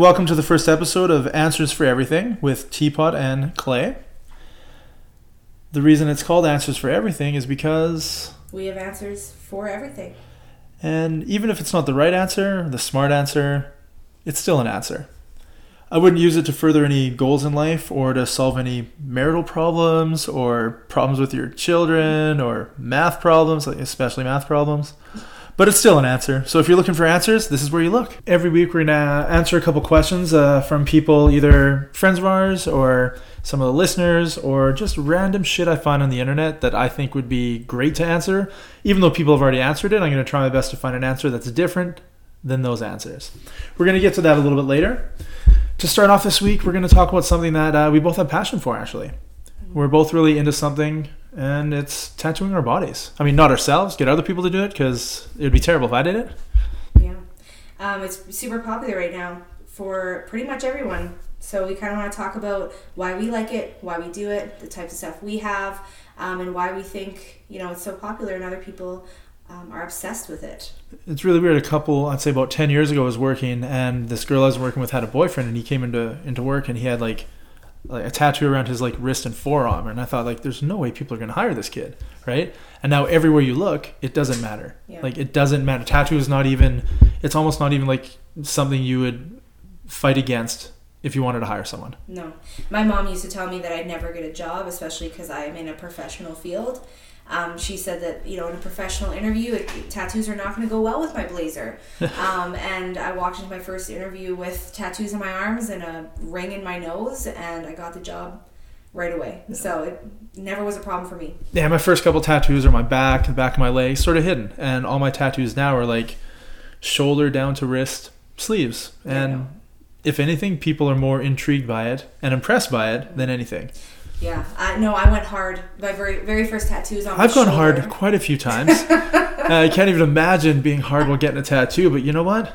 Welcome to the first episode of Answers for Everything with Teapot and Clay. The reason it's called Answers for Everything is because, We have answers for everything. and even if it's not the right answer, the smart answer, it's still an answer. I wouldn't use it to further any goals in life or to solve any marital problems or problems with your children or math problems, especially math problems. But it's still an answer. So if you're looking for answers, this is where you look. Every week we're gonna answer a couple questions uh, from people, either friends of ours or some of the listeners, or just random shit I find on the internet that I think would be great to answer. Even though people have already answered it, I'm gonna try my best to find an answer that's different than those answers. We're gonna get to that a little bit later. To start off this week, we're gonna talk about something that uh, we both have passion for. Actually, we're both really into something and it's tattooing our bodies. I mean, not ourselves, get other people to do it because it would be terrible if I did it. Yeah. Um, it's super popular right now for pretty much everyone. So we kind of want to talk about why we like it, why we do it, the types of stuff we have, um, and why we think you know it's so popular and other people um, are obsessed with it. It's really weird. A couple, I'd say about 10 years ago, I was working, and this girl I was working with had a boyfriend, and he came into, into work, and he had like, like a tattoo around his like wrist and forearm. And I thought, like, there's no way people are going to hire this kid, right? And now everywhere you look, it doesn't matter. Yeah. Like, it doesn't matter. Tattoo is not even, it's almost not even like something you would fight against if you wanted to hire someone. No, my mom used to tell me that I'd never get a job, especially because I am in a professional field. Um, she said that you know in a professional interview, it, tattoos are not going to go well with my blazer. um, and I walked into my first interview with tattoos on my arms and a ring in my nose, and I got the job right away. So it never was a problem for me. Yeah, my first couple tattoos are my back, the back of my leg, sort of hidden, and all my tattoos now are like shoulder down to wrist, sleeves, and Yeah. if anything, people are more intrigued by it and impressed by it than anything. Yeah, I, no, I went hard. My very very first tattoos on. I've gone shoulder. hard quite a few times. Uh, I can't even imagine being hard while getting a tattoo, but you know what?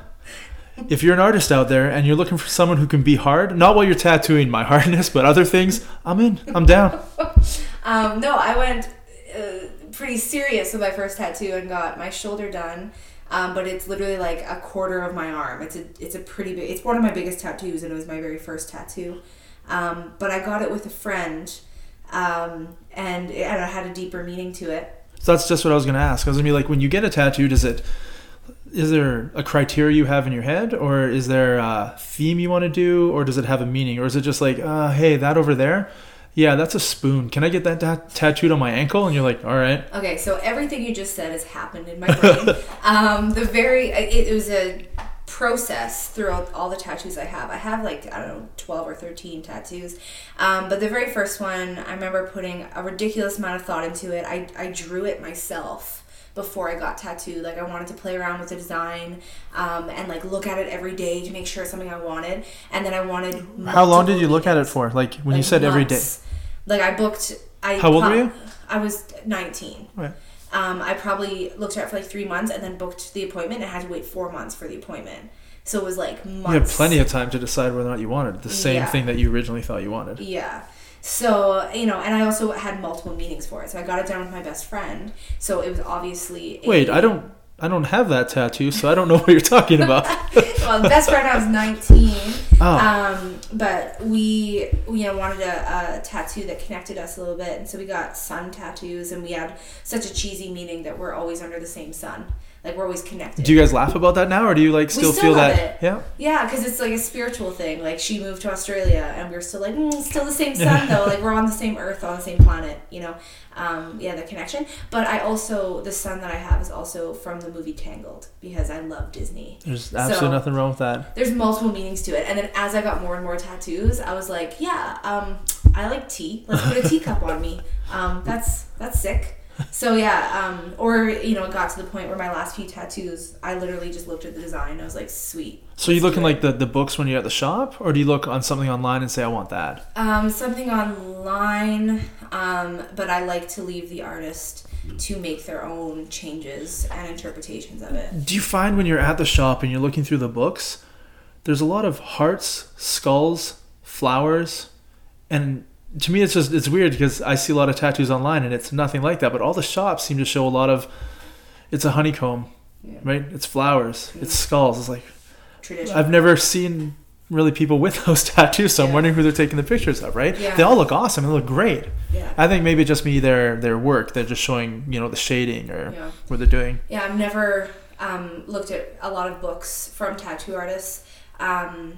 If you're an artist out there and you're looking for someone who can be hard, not while you're tattooing my hardness, but other things, I'm in. I'm down. Um, no, I went uh, pretty serious with my first tattoo and got my shoulder done. Um, but it's literally like a quarter of my arm. It's a it's a pretty big. It's one of my biggest tattoos, and it was my very first tattoo. Um, but I got it with a friend, um, and it, and it had a deeper meaning to it. So that's just what I was going to ask. I was going to be like, when you get a tattoo, does it, is there a criteria you have in your head, or is there a theme you want to do, or does it have a meaning, or is it just like, uh, hey, that over there, yeah, that's a spoon. Can I get that ta- tattooed on my ankle? And you're like, all right. Okay, so everything you just said has happened in my brain. um, the very it, it was a process throughout all the tattoos I have. I have like I don't know twelve or thirteen tattoos, um, but the very first one I remember putting a ridiculous amount of thought into it. I I drew it myself before I got tattooed. Like I wanted to play around with the design um, and like look at it every day to make sure it's something I wanted. And then I wanted. How long did you look at it for? Like when you Like said every day. Like I booked. I How old were you? I was nineteen. Right. Um, I probably looked at it for like three months and then booked the appointment and had to wait four months for the appointment. So it was like months. You had plenty of time to decide whether or not you wanted the same Yeah. thing that you originally thought you wanted. Yeah. So, you know, and I also had multiple meetings for it. So I got it done with my best friend. So it was obviously. a- Wait, I don't. I don't have that tattoo, so I don't know what you're talking about. well, best friend, I was 19. Oh. Um, but we, you know, wanted a, a tattoo that connected us a little bit. And so we got sun tattoos and we had such a cheesy meaning that we're always under the same sun. Like we're always connected. Do you guys laugh about that now, or do you like still, still feel love that? it. Yeah. Yeah, because it's like a spiritual thing. Like she moved to Australia, and we're still like, mm, still the same sun though. Like we're on the same Earth, on the same planet. You know, um, yeah, the connection. But I also the sun that I have is also from the movie Tangled because I love Disney. There's absolutely So- nothing wrong with that. There's multiple meanings to it, and then as I got more and more tattoos, I was like, yeah, um, I like tea. Let's put a teacup on me. Um, that's that's sick. So yeah, um, or you know, it got to the point where my last few tattoos, I literally just looked at the design. and I was like, sweet. So you look in like the, the books when you're at the shop, or do you look on something online and say I want that? Um, something online, um, but I like to leave the artist to make their own changes and interpretations of it. Do you find when you're at the shop and you're looking through the books, there's a lot of hearts, skulls, flowers, and to me it's just it's weird because I see a lot of tattoos online and it's nothing like that. But all the shops seem to show a lot of it's a honeycomb, Yeah. right? It's flowers, it's skulls. It's like. I've never seen really people with those tattoos. So I'm wondering who they're taking the pictures of, right? Yeah. They all look awesome. They look great. Yeah. I think maybe just me their their work. They're just showing you know the shading or Yeah. what they're doing. Yeah, I've never um, looked at a lot of books from tattoo artists um,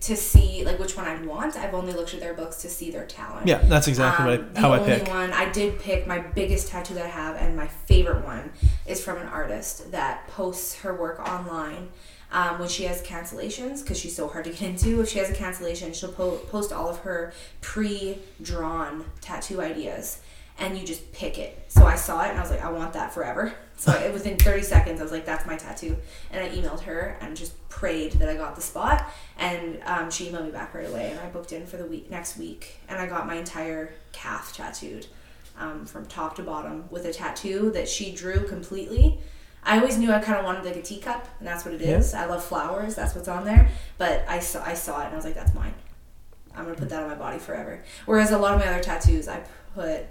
to see like which one I'd want. I've only looked at their books to see their talent. Yeah, that's exactly Um, I, the how I only one I did pick my biggest tattoo that I have and my favorite one is from an artist that posts her work online um, when she has cancellations because she's so hard to get into. If she has a cancellation, she'll po- post all of her pre-drawn tattoo ideas and you just pick it. So I saw it and I was like, I want that forever. So I, within 30 seconds, I was like, that's my tattoo. And I emailed her and just prayed that I got the spot. And um, she emailed me back right away. And I booked in for the week next week. And I got my entire calf tattooed um, from top to bottom with a tattoo that she drew completely. I always knew I kind of wanted like a teacup, and that's what it is. I love flowers. That's what's on there. But I saw I saw it and I was like, that's mine. I'm gonna put that on my body forever. Whereas a lot of my other tattoos, I put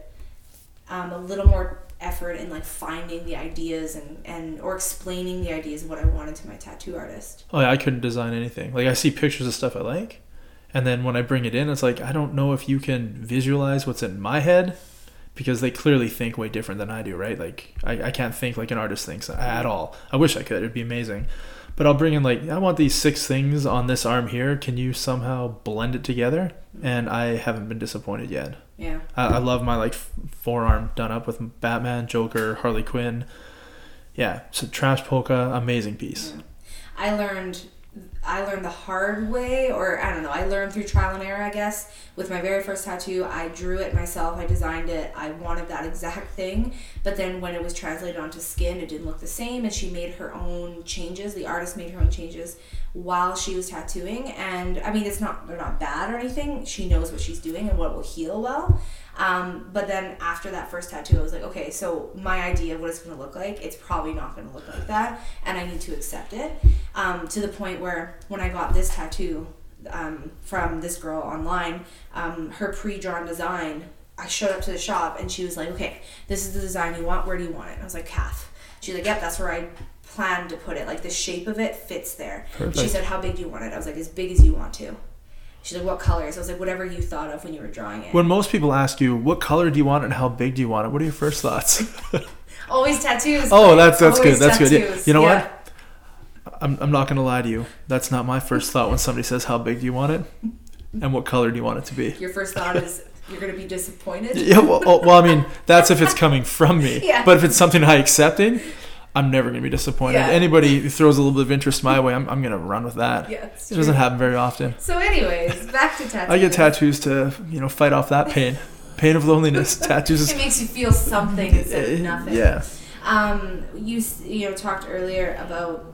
um, a little more effort in like finding the ideas and, and or explaining the ideas of what I wanted to my tattoo artist. Oh yeah, I couldn't design anything. Like I see pictures of stuff I like, and then when I bring it in, it's like I don't know if you can visualize what's in my head because they clearly think way different than I do, right? Like I, I can't think like an artist thinks at all. I wish I could. It'd be amazing. But I'll bring in like I want these six things on this arm here. Can you somehow blend it together? And I haven't been disappointed yet. Yeah. I, I love my like forearm done up with Batman, Joker, Harley Quinn. Yeah, so Trash Polka, amazing piece. I learned I learned the hard way or I don't know, I learned through trial and error, I guess. With my very first tattoo, I drew it myself, I designed it, I wanted that exact thing, but then when it was translated onto skin, it didn't look the same and she made her own changes. The artist made her own changes while she was tattooing and I mean it's not they're not bad or anything. She knows what she's doing and what will heal well. Um, but then after that first tattoo, I was like, okay, so my idea of what it's going to look like, it's probably not going to look like that, and I need to accept it. Um, to the point where when I got this tattoo um, from this girl online, um, her pre-drawn design, I showed up to the shop and she was like, okay, this is the design you want. Where do you want it? And I was like, calf. She's like, yep, that's where I planned to put it. Like the shape of it fits there. Perfect. She said, how big do you want it? I was like, as big as you want to. She's like, what colors? I was like, whatever you thought of when you were drawing it. When most people ask you what color do you want and how big do you want it, what are your first thoughts? Always tattoos. oh, that's that's good. That's good. Yeah. You know Yeah. what? I'm I'm not gonna lie to you. That's not my first thought when somebody says how big do you want it, and what color do you want it to be. Your first thought is you're gonna be disappointed. Yeah. Well, oh, well, I mean, that's if it's coming from me. Yeah. But if it's something I accepted, I'm never gonna be disappointed. Yeah. Anybody who throws a little bit of interest my way, I'm I'm gonna run with that. Yeah, It doesn't happen very often. So, anyways, back to tattoos. I get tattoos to you know fight off that pain, pain of loneliness. Tattoos It makes you feel something instead of nothing. Yeah. Um, you you know talked earlier about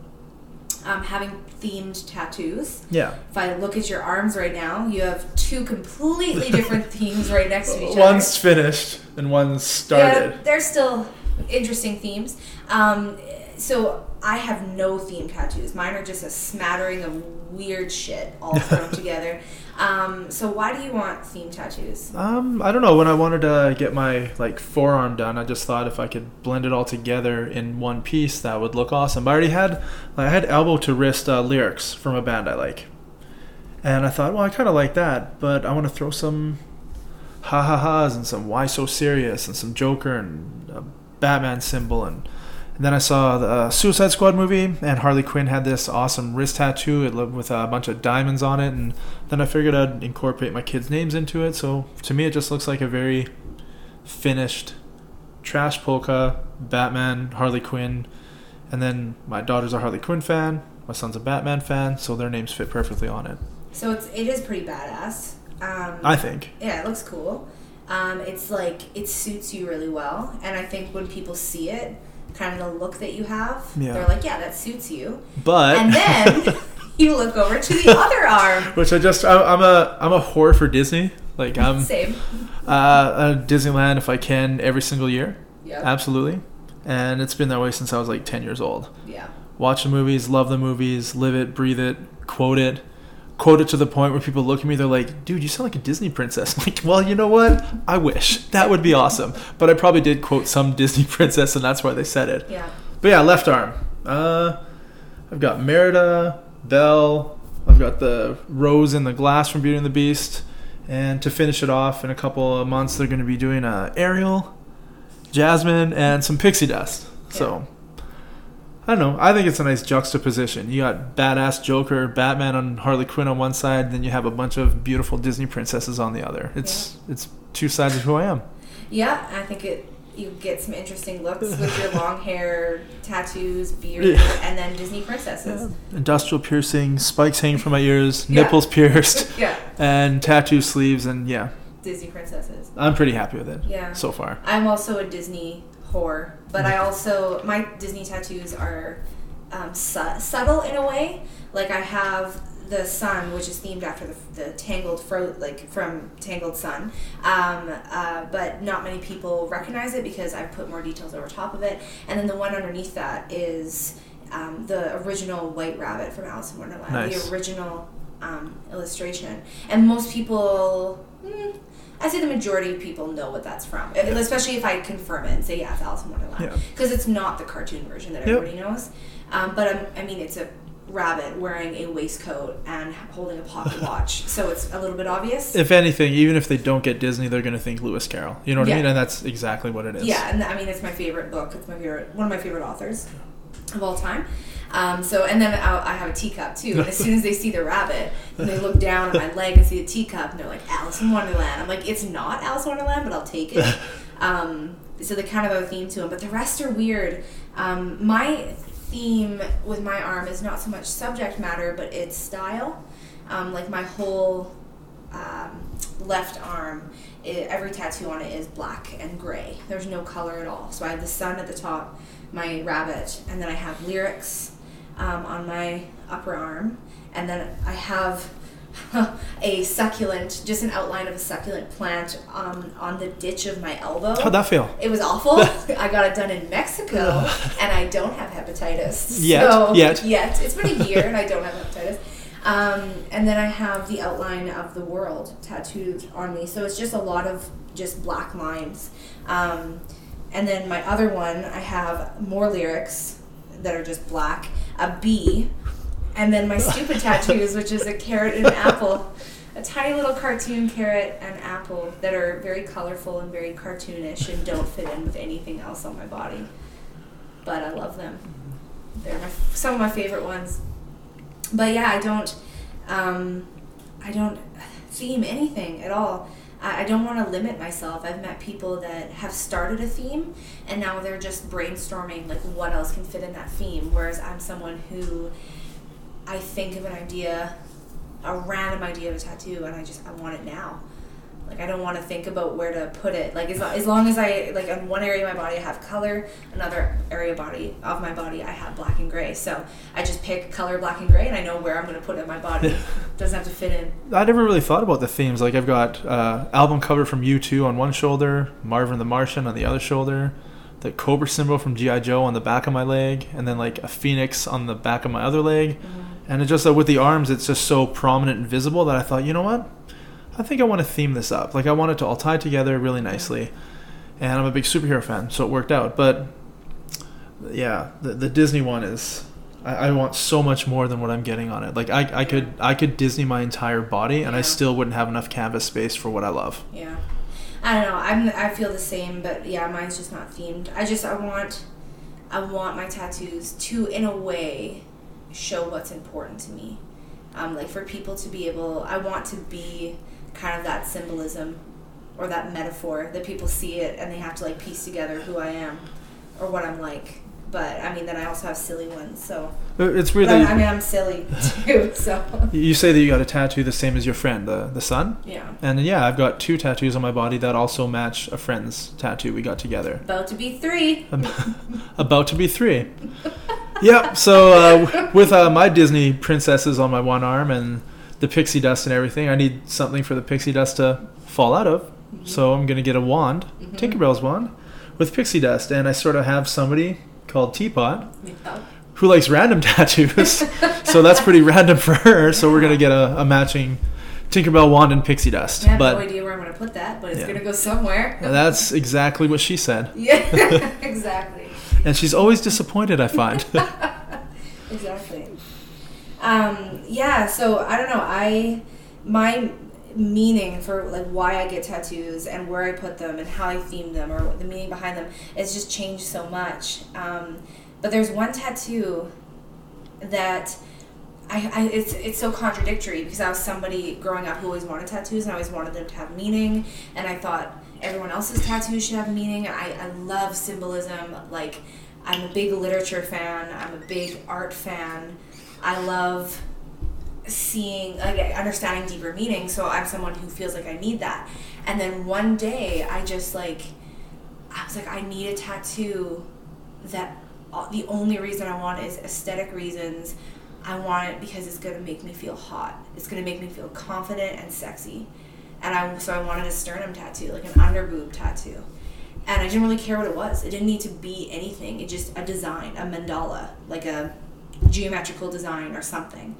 um, having themed tattoos. Yeah. If I look at your arms right now, you have two completely different themes right next to each other. One's finished and one's started. Yeah, they're still interesting themes. Um, so I have no theme tattoos. Mine are just a smattering of weird shit all thrown together. Um, so why do you want theme tattoos? Um, I don't know. When I wanted to get my like forearm done, I just thought if I could blend it all together in one piece, that would look awesome. But I already had, I had elbow to wrist uh, lyrics from a band I like, and I thought, well, I kind of like that, but I want to throw some ha ha ha's and some why so serious and some Joker and Batman symbol and. And then I saw the uh, Suicide Squad movie, and Harley Quinn had this awesome wrist tattoo it lived with a bunch of diamonds on it. And then I figured I'd incorporate my kids' names into it. So to me, it just looks like a very finished trash polka, Batman, Harley Quinn. And then my daughter's a Harley Quinn fan, my son's a Batman fan, so their names fit perfectly on it. So it's it is pretty badass. Um, I think. yeah, it looks cool. Um, it's like it suits you really well, and I think when people see it, kind of the look that you have, Yeah. they're like, yeah, that suits you. But And then you look over to the other arm. which I just I, I'm a I'm a whore for Disney. Like I'm Same. uh, uh, Disneyland if I can every single year. Yeah. Absolutely. And it's been that way since I was like 10 years old. Yeah. Watch the movies, love the movies, live it, breathe it, quote it. Quote it to the point where people look at me, they're like, dude, you sound like a Disney princess. I'm like, well, you know what? I wish. That would be awesome. But I probably did quote some Disney princess, and that's why they said it. Yeah. But yeah, left arm. Uh, I've got Merida, Belle, I've got the rose in the glass from Beauty and the Beast, and to finish it off in a couple of months, they're going to be doing a Ariel, Jasmine, and some pixie dust. So. I don't know. I think it's a nice juxtaposition. You got badass Joker, Batman on Harley Quinn on one side, then you have a bunch of beautiful Disney princesses on the other. It's it's two sides of who I am. Yeah, I think it you get some interesting looks with your long hair, tattoos, beard, Yeah. and then Disney princesses. Industrial piercing, spikes hanging from my ears, Yeah. nipples pierced, Yeah, and tattoo sleeves, and yeah, Disney princesses. I'm pretty happy with it Yeah. so far. I'm also a Disney but I also my Disney tattoos are um, su- subtle in a way. Like I have the sun, which is themed after the, the tangled fro like from Tangled Sun, um, uh, but not many people recognize it because I've put more details over top of it. And then the one underneath that is um, the original White Rabbit from Alice in Wonderland, Nice. the original um, illustration. And most people. mm, I say the majority of people know what that's from, especially if I confirm it and say, yeah, it's Alice in Wonderland. Yeah. Because it's not the cartoon version that Yep. everybody knows. Um, but um, I mean, it's a rabbit wearing a waistcoat and holding a pocket watch. So it's a little bit obvious. If anything, even if they don't get Disney, they're going to think Lewis Carroll. You know what Yeah. I mean? And that's exactly what it is. Yeah, and I mean, it's my favorite book. It's my favorite, one of my favorite authors of all time. Um, so, and then I, I have a teacup too. And as soon as they see the rabbit, and they look down at my leg and see the teacup, and they're like, Alice in Wonderland. I'm like, it's not Alice in Wonderland, but I'll take it. Um, so they kind of have a theme to them, but the rest are weird. Um, my theme with my arm is not so much subject matter, but it's style. Um, like my whole um, left arm, i every tattoo on it is black and gray. There's no color at all. So I have the sun at the top, my rabbit, and then I have lyrics um, on my upper arm, and then I have a succulent, just an outline of a succulent plant um, on the ditch of my elbow. How'd that feel? It was awful. I got it done in Mexico, and I don't have hepatitis. Yet. So, Yet. Yet. It's been a year, and I don't have hepatitis. Um, and then I have the outline of the world tattooed on me. So it's just a lot of just black lines. Um, and then my other one, I have more lyrics that are just black, a bee, and then my stupid tattoos, which is a carrot and an apple. A tiny little cartoon carrot and apple that are very colorful and very cartoonish and don't fit in with anything else on my body. But I love them. They're my, some of my favorite ones. But yeah, I don't, um, I don't theme anything at all. I, don't want to limit myself. I've met people that have started a theme and now they're just brainstorming like what else can fit in that theme. Whereas I'm someone who I think of an idea, a random idea of a tattoo, and I just I want it now. Like I don't want to think about where to put it. Like as, as long as I like on one area of my body I have color, another area of body of my body I have black and gray. So I just pick color black and gray, and I know where I'm going to put it in my body. Doesn't have to fit in. I never really thought about the themes. Like I've got uh, album cover from U2 on one shoulder, Marvin the Martian on the other shoulder, the Cobra symbol from GI Joe on the back of my leg, and then like a phoenix on the back of my other leg. And it just uh, with the arms, it's just so prominent and visible that I thought, you know what? I think I want to theme this up. Like I want it to all tie together really nicely. And I'm a big superhero fan, so it worked out. But yeah, the, the Disney one is I, I want so much more than what I'm getting on it. Like I, I could I could Disney my entire body and I still wouldn't have enough canvas space for what I love. Yeah. I don't know. I'm I feel the same, but yeah, mine's just not themed. I just I want I want my tattoos to in a way show what's important to me. Um, like for people to be able I want to be kind of that symbolism or that metaphor that people see it and they have to like piece together who I am or what I'm like. But I mean then I also have silly ones, so Uh, It's weird But, I mean I'm silly too, so you, you say that you got a tattoo the same as your friend, the the sun. yeah. And yeah, I've got two tattoos on my body that also match a friend's tattoo we got together. About to be three. About to be three. yep. So uh, with uh, my Disney princesses on my one arm and the pixie dust and everything, I need something for the pixie dust to fall out of. So I'm gonna get a wand, Mhm. Tinkerbell's wand, with pixie dust, and I sort of have somebody called Teapot who likes random tattoos. so that's pretty random for her. So we're gonna get a, a matching Tinkerbell wand and pixie dust. I have but no idea where I'm going to put that, but it's Yeah. going to go somewhere. that's exactly what she said, yeah, exactly. and she's always disappointed. I find. Exactly. Um, yeah, so I don't know. I my meaning for like why I get tattoos and where I put them and how I theme them or the meaning behind them has just changed so much. Um, but there's one tattoo that I, I it's it's so contradictory because I was somebody growing up who always wanted tattoos and I always wanted them to have meaning and I thought everyone else's tattoos should have meaning. I, I love symbolism. Like I'm a big literature fan. I'm a big art fan. I love seeing like understanding deeper meaning so i'm someone who feels like i need that. And then one day i just like i was like i need a tattoo that the only reason i want is aesthetic reasons. I want it because it's to make me feel hot. It's to make me feel confident and sexy. And i so i wanted a sternum tattoo like an under boob tattoo. And i didn't really care what it was. It didn't need to be anything. It just a design a mandala like a geometrical design or something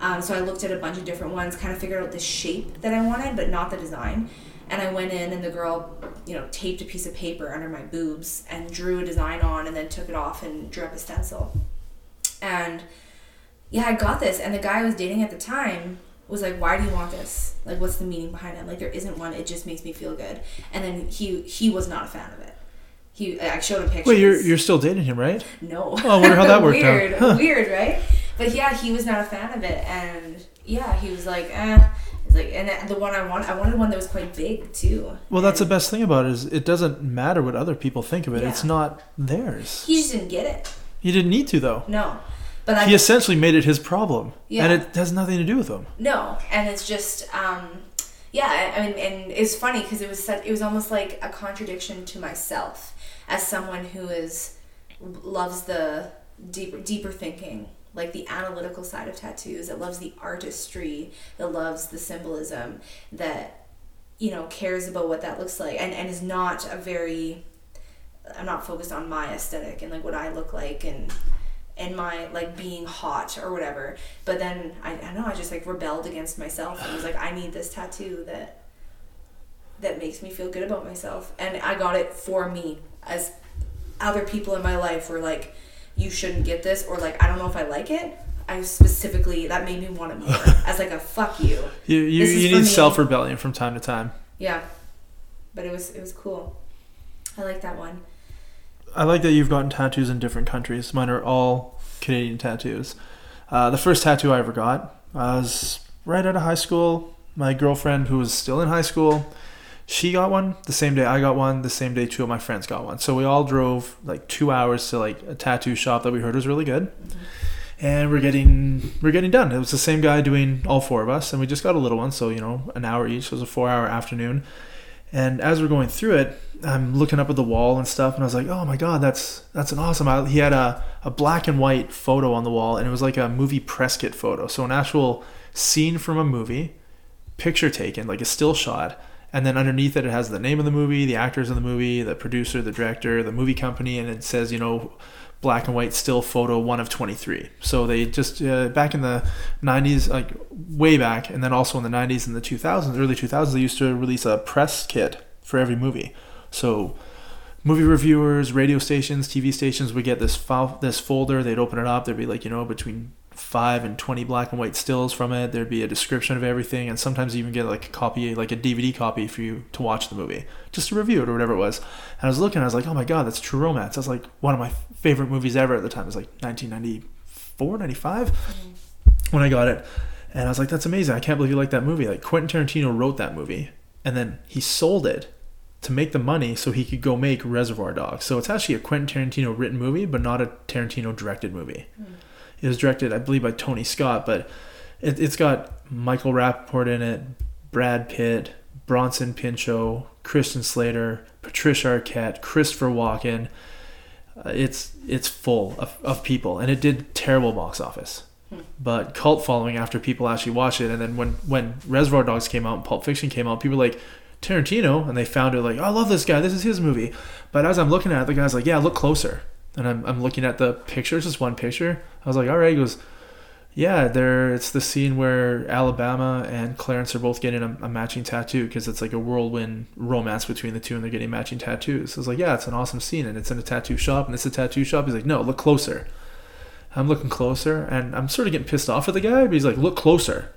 um, so I looked at a bunch of different ones, kind of figured out the shape that I wanted, but not the design. And I went in, and the girl, you know, taped a piece of paper under my boobs and drew a design on, and then took it off and drew up a stencil. And yeah, I got this. And the guy I was dating at the time was like, "Why do you want this? Like, what's the meaning behind it? Like, there isn't one. It just makes me feel good." And then he he was not a fan of it. He I showed him pictures. Wait, you're you're still dating him, right? No. Oh, I wonder how that worked weird, out. Huh. Weird, right? But yeah, he was not a fan of it, and yeah, he was like, eh. It's like, and the one I want, I wanted one that was quite big too. Well, that's the best thing about it is it doesn't matter what other people think of it. Yeah. It's not theirs. He just didn't get it. He didn't need to though. No, but I He essentially made it his problem, Yeah. and it has nothing to do with him. No, and it's just, um, yeah. I mean, and it's funny because it was such, it was almost like a contradiction to myself as someone who is loves the deeper deeper thinking, like the analytical side of tattoos. That loves the artistry. That loves the symbolism. That you know cares about what that looks like, and and is not a very. I'm not focused on my aesthetic and like what I look like and and my like being hot or whatever. But then I, I know I just like rebelled against myself and was like, I need this tattoo that that makes me feel good about myself. And I got it for me as other people in my life were like, you shouldn't get this or like I don't know if I like it. I specifically that made me want it more as like a fuck you. You you, you need self rebellion from time to time. Yeah. But it was it was cool. I like that one. I like that you've gotten tattoos in different countries. Mine are all Canadian tattoos. Uh, the first tattoo I ever got, I was right out of high school. My girlfriend, who was still in high school, she got one the same day I got one. The same day two of my friends got one. So we all drove like two hours to like a tattoo shop that we heard was really good, and we're getting we're getting done. It was the same guy doing all four of us, and we just got a little one. So you know, an hour each. So it was a four-hour afternoon. And as we're going through it, I'm looking up at the wall and stuff, and I was like, "Oh my god, that's that's an awesome!" I, he had a, a black and white photo on the wall, and it was like a movie press kit photo, so an actual scene from a movie, picture taken, like a still shot, and then underneath it, it has the name of the movie, the actors in the movie, the producer, the director, the movie company, and it says, you know, black and white still photo one of 23. So they just uh, back in the 90s, like way back, and then also in the 90s and the 2000s, early 2000s, they used to release a press kit for every movie. So movie reviewers, radio stations, TV stations would get this file, this folder. They'd open it up. There'd be like you know between five and twenty black and white stills from it. There'd be a description of everything, and sometimes you even get like a copy, like a DVD copy for you to watch the movie, just to review it or whatever it was. And I was looking, I was like, oh my god, that's True Romance. That's like one of my favorite movies ever at the time. It was like 1994, 95 mm. when I got it. And I was like, that's amazing. I can't believe you like that movie. Like Quentin Tarantino wrote that movie and then he sold it to make the money so he could go make Reservoir Dogs. So it's actually a Quentin Tarantino written movie, but not a Tarantino directed movie. Mm. It was directed, I believe, by Tony Scott, but it, it's got Michael Rapaport in it, Brad Pitt, Bronson Pinchot, Christian Slater, Patricia Arquette, Christopher Walken. Uh, it's it's full of, of people, and it did terrible box office. But cult following after people actually watch it, and then when when Reservoir Dogs came out and Pulp Fiction came out, people were like Tarantino, and they found it like, oh, I love this guy. This is his movie. But as I'm looking at it, the guy's like, Yeah, look closer. And I'm I'm looking at the pictures, just one picture. I was like, All right. He goes, Yeah, there. It's the scene where Alabama and Clarence are both getting a, a matching tattoo because it's like a whirlwind romance between the two, and they're getting matching tattoos. I was like, Yeah, it's an awesome scene, and it's in a tattoo shop, and it's a tattoo shop. He's like, No, look closer. I'm looking closer, and I'm sort of getting pissed off at the guy, but he's like, "Look closer."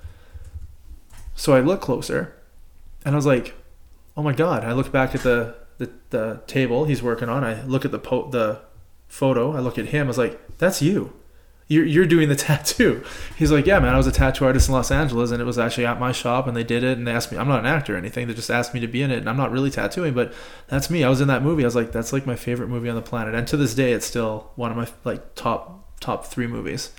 So I look closer, and I was like, "Oh my god!" I look back at the the, the table he's working on. I look at the po- the photo. I look at him. I was like, "That's you." You're, you're doing the tattoo. He's like, yeah, man, I was a tattoo artist in Los Angeles, and it was actually at my shop, and they did it, and they asked me. I'm not an actor or anything. They just asked me to be in it, and I'm not really tattooing, but that's me. I was in that movie. I was like, that's like my favorite movie on the planet, and to this day, it's still one of my like top top three movies.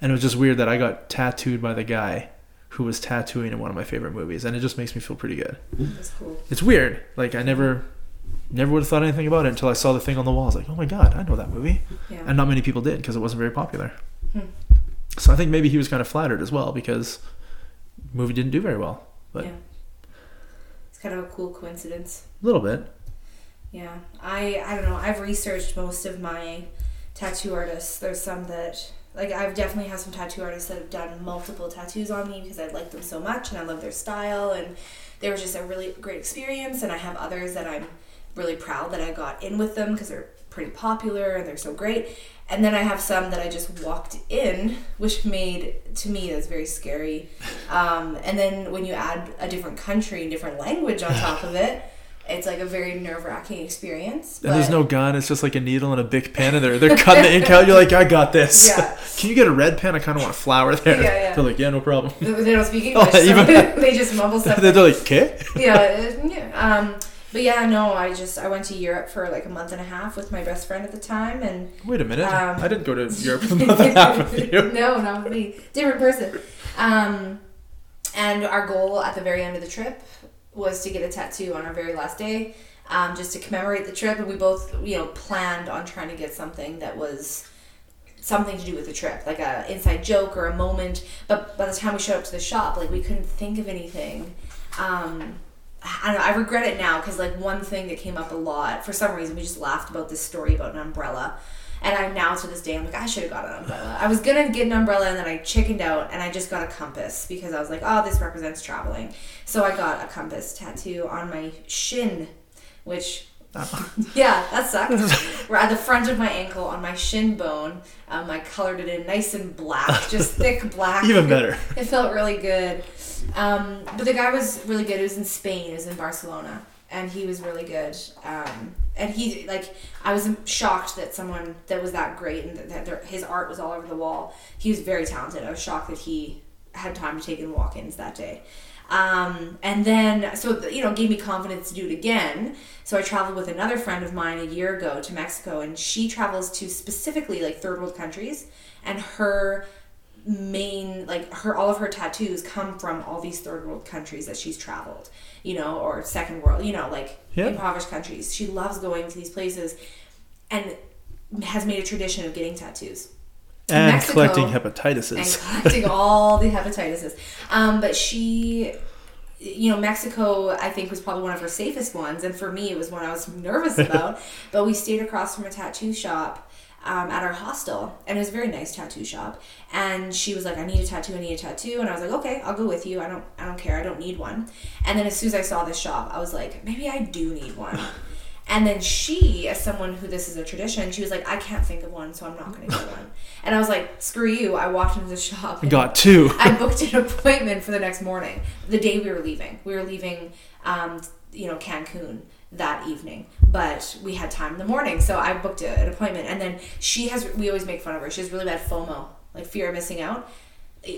And it was just weird that I got tattooed by the guy who was tattooing in one of my favorite movies, and it just makes me feel pretty good. That's cool. It's weird. Like I never, never would have thought anything about it until I saw the thing on the wall. I was like, oh my god, I know that movie, Yeah. and not many people did because it wasn't very popular. Hmm. So I think maybe he was kind of flattered as well because the movie didn't do very well. But yeah. It's kind of a cool coincidence. a little bit. Yeah, I I don't know. I've researched most of my tattoo artists. There's some that like I've definitely had some tattoo artists that have done multiple tattoos on me because I like them so much and I love their style and they were just a really great experience. And I have others that I'm really proud that I got in with them because they're pretty popular and they're so great. And then I have some that I just walked in, which made to me that's very scary. Um, and then when you add a different country and different language on top of it, it's like a very nerve wracking experience. And there's no gun. It's just like a needle and a big pen, and they're they're cutting the ink out. You're like, I got this. Yeah. Can you get a red pen? I kind of want a flower there. Yeah, yeah. They're like, yeah, no problem. They don't speak Oh, English, so even- they just mumble stuff. they're like, okay. yeah, yeah. Um, but yeah, no, I just I went to Europe for like a month and a half with my best friend at the time, and Wait a minute. Um, I didn't go to Europe for a month and a half with you. no, not with me, different person. Um, and our goal at the very end of the trip was to get a tattoo on our very last day, um, just to commemorate the trip. And we both, you know, planned on trying to get something that was something to do with the trip, like a inside joke or a moment. But by the time we showed up to the shop, like we couldn't think of anything. Um, I don't know. I regret it now because like one thing that came up a lot for some reason we just laughed about this story about an umbrella, and I'm now to this day I'm like I should have got an umbrella. I was gonna get an umbrella and then I chickened out and I just got a compass because I was like oh this represents traveling, so I got a compass tattoo on my shin, which yeah, that sucked. We're at the front of my ankle on my shin bone. Um, I colored it in nice and black, just thick black. Even better. It felt really good. Um, but the guy was really good. It was in Spain. It was in Barcelona, and he was really good. Um, and he like I was shocked that someone that was that great and that, that there, his art was all over the wall. He was very talented. I was shocked that he had time to take in walk-ins that day. Um, and then, so you know, gave me confidence to do it again. So I traveled with another friend of mine a year ago to Mexico, and she travels to specifically like third world countries, and her main like her all of her tattoos come from all these third world countries that she's traveled you know or second world you know like Yeah. impoverished countries she loves going to these places and has made a tradition of getting tattoos And Mexico- collecting and collecting all the hepatitises. Um, but she, you know, Mexico, I think was probably one of her safest ones, and for me, it was one I was nervous about. but we stayed across from a tattoo shop. Um, at our hostel, and it was a very nice tattoo shop. And she was like, "I need a tattoo. I need a tattoo." And I was like, "Okay, I'll go with you. I don't, I don't care. I don't need one." And then as soon as I saw this shop, I was like, "Maybe I do need one." And then she, as someone who this is a tradition, she was like, I can't think of one, so I'm not going to get one. And I was like, screw you. I walked into the shop. and Got two. I booked an appointment for the next morning, the day we were leaving. We were leaving, um, you know, Cancun that evening, but we had time in the morning, so I booked a, an appointment. And then she has, we always make fun of her. She has really bad FOMO, like fear of missing out.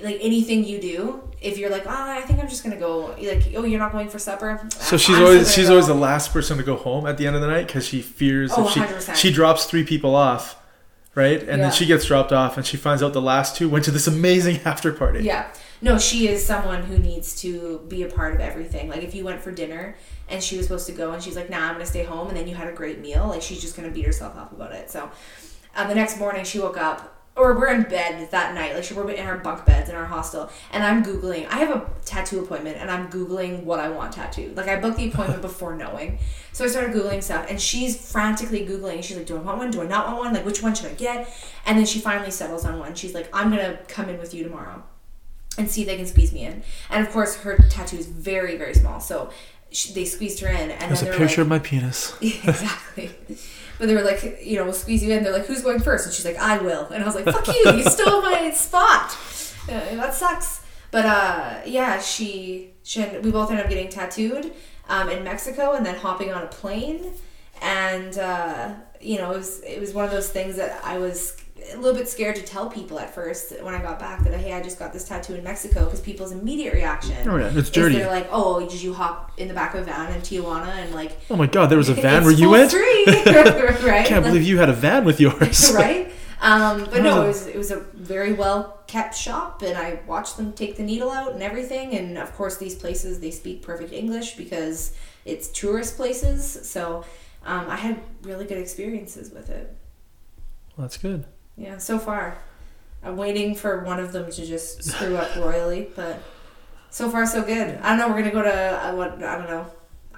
Like anything you do, if you're like, oh, I think I'm just gonna go, like, oh, you're not going for supper. So she's I'm always she's gonna always the last person to go home at the end of the night because she fears Oh, if she 100%. she drops three people off, right? And Yeah. then she gets dropped off, and she finds out the last two went to this amazing after party. Yeah. No, she is someone who needs to be a part of everything. Like if you went for dinner and she was supposed to go and she's like, "Nah, I'm gonna stay home," and then you had a great meal, like she's just gonna beat herself up about it. So, um, the next morning she woke up, or we're in bed that night, like we're in our bunk beds in our hostel, and I'm googling. I have a tattoo appointment, and I'm googling what I want tattooed. Like I booked the appointment before knowing, so I started googling stuff, and she's frantically googling. She's like, "Do I want one? Do I not want one? Like which one should I get?" And then she finally settles on one. She's like, "I'm gonna come in with you tomorrow." and see if they can squeeze me in. And of course, her tattoo is very, very small. So she, they squeezed her in, and There's then a picture like, of my penis. exactly. But they were like, you know, we'll squeeze you in. They're like, who's going first? And she's like, I will. And I was like, fuck you, you stole my spot. Uh, that sucks. But uh, yeah, she, she and we both ended up getting tattooed um, in Mexico and then hopping on a plane. And uh, you know, it was it was one of those things that I was a little bit scared to tell people at first when I got back that hey, I just got this tattoo in Mexico because people's immediate reaction Oh yeah, it's dirty. they're like, oh, did you hop in the back of a van in Tijuana and like Oh my god, there was a van where you went. free, right? I can't believe you had a van with yours. right? Um, but no, it was it was a very well kept shop, and I watched them take the needle out and everything. And of course, these places they speak perfect English because it's tourist places. So um, I had really good experiences with it. Well, that's good. Yeah, so far. I'm waiting for one of them to just screw up royally, but so far so good. I don't know. We're gonna go to uh, what I don't know,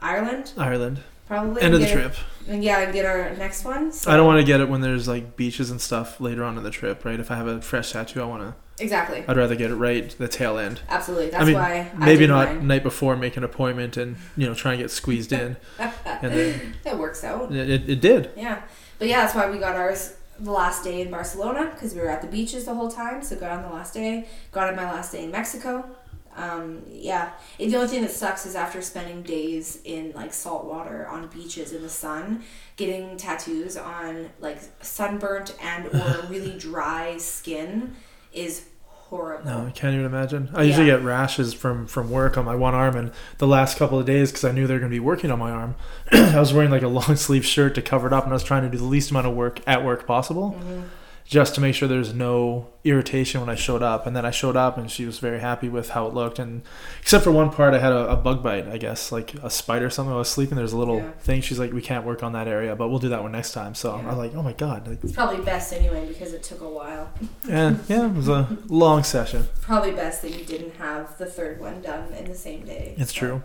Ireland Ireland. probably. End of the trip. it- and yeah, and get our next one. So. I don't want to get it when there's like beaches and stuff later on in the trip, right? If I have a fresh tattoo, I want to. exactly. I'd rather get it right the tail end. Absolutely. That's I mean, why I maybe not mine. night before, make an appointment and you know try and get squeezed in, and then It works out. it, it, it did. Yeah. But yeah, that's why we got ours the last day in Barcelona because we were at the beaches the whole time. So got on the last day. Got on my last day in Mexico. Um, yeah. And the only thing that sucks is after spending days in like salt water on beaches in the sun, getting tattoos on like sunburnt and or really dry skin is horrible. No, I can't even imagine. I usually get rashes from from work on my one arm, and the last couple of days because I knew they were going to be working on my arm, I was wearing like a long sleeve shirt to cover it up, and I was trying to do the least amount of work at work possible, Mhm. Just to make sure there's no irritation when I showed up. And then I showed up, and she was very happy with how it looked, and except for one part, I had a, a bug bite, I guess, like a spider or something. I was sleeping. There's a little Yeah. thing. She's like, "We can't work on that area, but we'll do that one next time." So Yeah. I was like, "Oh my god!" Like, It's probably best anyway because it took a while. and yeah, it was a long session. Probably best that you didn't have the third one done in the same day. It's So, true.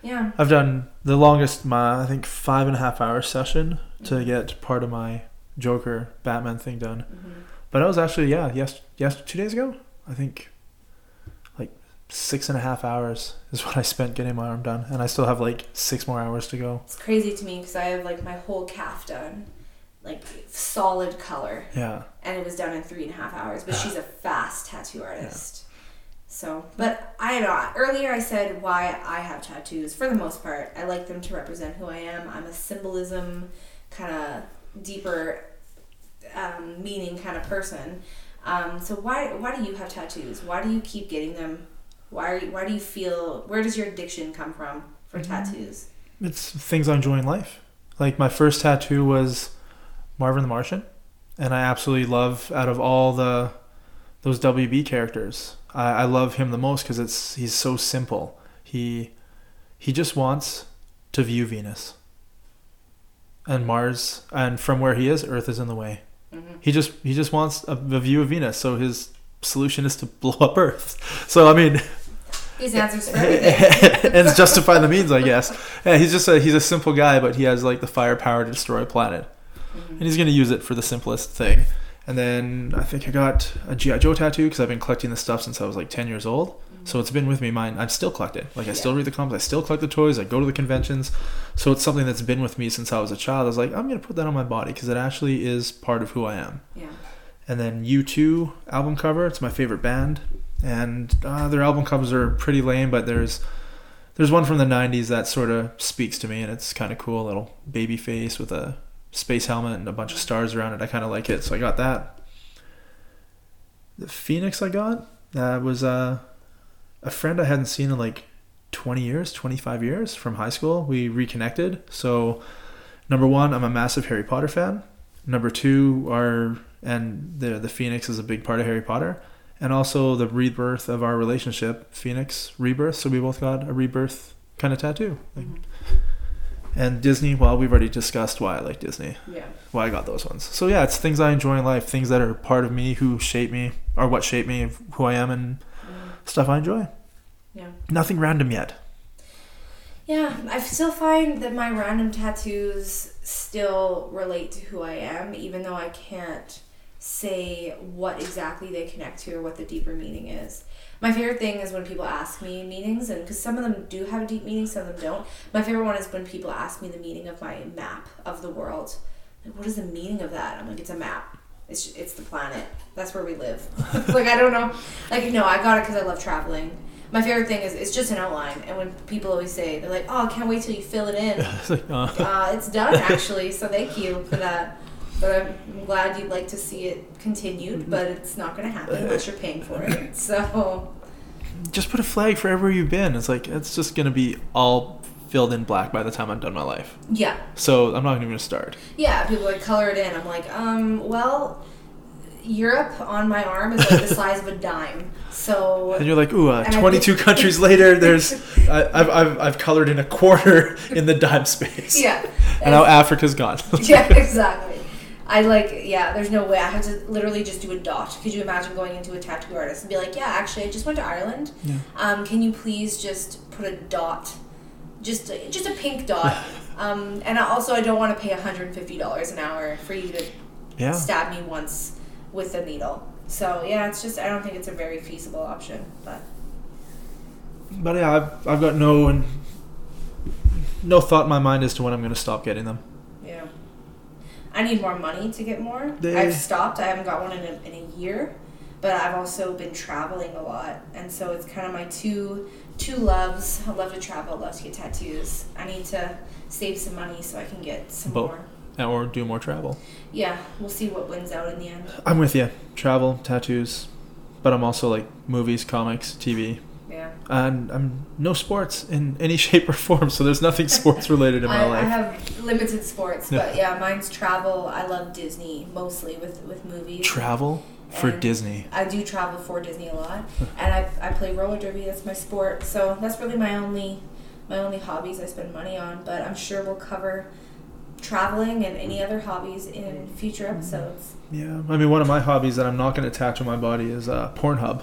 Yeah. I've done the longest, my I think five and a half hour session to Mhm. get part of my Joker Batman thing done. Mhm. But I was actually yeah, yes, yes, two days ago. I think like six and a half hours is what I spent getting my arm done, and I still have like six more hours to go. It's crazy to me because I have like my whole calf done, like solid color, Yeah, and it was done in three and a half hours. But she's a fast tattoo artist. So, but I don't know. Earlier I said why I have tattoos. For the most part, I like them to represent who I am. I'm a symbolism, kind of deeper um, meaning kind of person. Um, so why why do you have tattoos? Why do you keep getting them? Why are you, why do you feel? Where does your addiction come from for Mm. tattoos? it's things I enjoy in life. Like my first tattoo was Marvin the Martian, and I absolutely love out of all the those WB characters. I, I love him the most because it's he's so simple. He he just wants to view Venus and Mars, and from where he is, Earth is in the way. hmm He just he just wants a, a view of Venus. So his solution is to blow up Earth. So I mean, These answers for everything. and justify the means, I guess. Yeah, he's just a he's a simple guy, but he has like the firepower to destroy a planet, and he's gonna use it for the simplest thing. And then I think I got a GI Joe tattoo because I've been collecting this stuff since I was like ten years old. So it's been with me. Mine, I still collect it. Like I still read the comics. I still collect the toys. I go to the conventions. So it's something that's been with me since I was a child. I was like, I'm gonna put that on my body because it actually is part of who I am. Yeah. And then U2 album cover. It's my favorite band, and uh, their album covers are pretty lame, but there's there's one from the '90s that sort of speaks to me, and it's kind of cool. A little baby face with a space helmet and a bunch of stars around it. I kind of like it, so I got that. The Phoenix I got that was uh, a friend I hadn't seen in like 20 years, 25 years from high school. We reconnected. So, number one, I'm a massive Harry Potter fan. Number two, our and the the Phoenix is a big part of Harry Potter, and also the rebirth of our relationship, Phoenix rebirth. So we both got a rebirth kind of tattoo. Like, and Disney, well, we've already discussed why I like Disney, Yeah. why I got those ones. So yeah, it's things I enjoy in life, things that are part of me, who shape me, or what shape me, who I am, and Mm. stuff I enjoy. Yeah. Nothing random yet. Yeah, I still find that my random tattoos still relate to who I am, even though I can't say what exactly they connect to or what the deeper meaning is. My favorite thing is when people ask me meanings, and because some of them do have a deep meaning, some of them don't. My favorite one is when people ask me the meaning of my map of the world. Like, what is the meaning of that? I'm like, it's a map. It's it's the planet. That's where we live. like I don't know. Like no, I got it because I love traveling. My favorite thing is it's just an outline, and when people always say they're like, "Oh, I can't wait till you fill it in." It's like, uh, uh, it's done actually, so thank you for that. But I'm glad you'd like to see it continued, but it's not going to happen unless you're paying for it. So just put a flag for everywhere you've been. It's like it's just gonna be all filled in black by the time I'm done my life. yeah, So I'm not even gonna start. yeah. People like color it in. I'm like, um, well, Europe on my arm is like the size of a dime. So And you're like, ooh, uh, 22 think- countries later, there's I, I've, I've I've colored in a quarter in the dime space. yeah, And now Africa's gone. yeah, exactly. I like, yeah, there's no way. I have to literally just do a dot. Could you imagine going into a tattoo artist and be like, yeah, actually, I just went to Ireland. Yeah. Um, can you please just put a dot? Just just a pink dot. um, and I- also, I don't want to pay $150 an hour for you to Yeah. stab me once with a needle. So, yeah, it's just, I don't think it's a very feasible option. But, But yeah, I've, I've got no and no thought in my mind as to when I'm going to stop getting them. yeah. I need more money to get more. They- I've stopped. I haven't got one in a, in a year, but I've also been traveling a lot, and so it's kind of my two two loves. I love to travel. Love to get tattoos. I need to save some money so I can get some Both. more. Or do more travel. Yeah, we'll see what wins out in the end. I'm with you. Travel, tattoos, but I'm also like movies, comics, TV, Yeah. and I'm no sports in any shape or form. So there's nothing sports related in my I, I have limited sports, Yeah. but yeah, mine's travel. I love Disney mostly with with movies. Travel for And Disney. I do travel for Disney a lot, and I, I play roller derby. That's my sport. So that's really my only my only hobbies I spend money on. But I'm sure we'll cover traveling and any other hobbies in future episodes. Yeah, I mean, one of my hobbies that I'm not going to tattoo on my body is uh, Pornhub.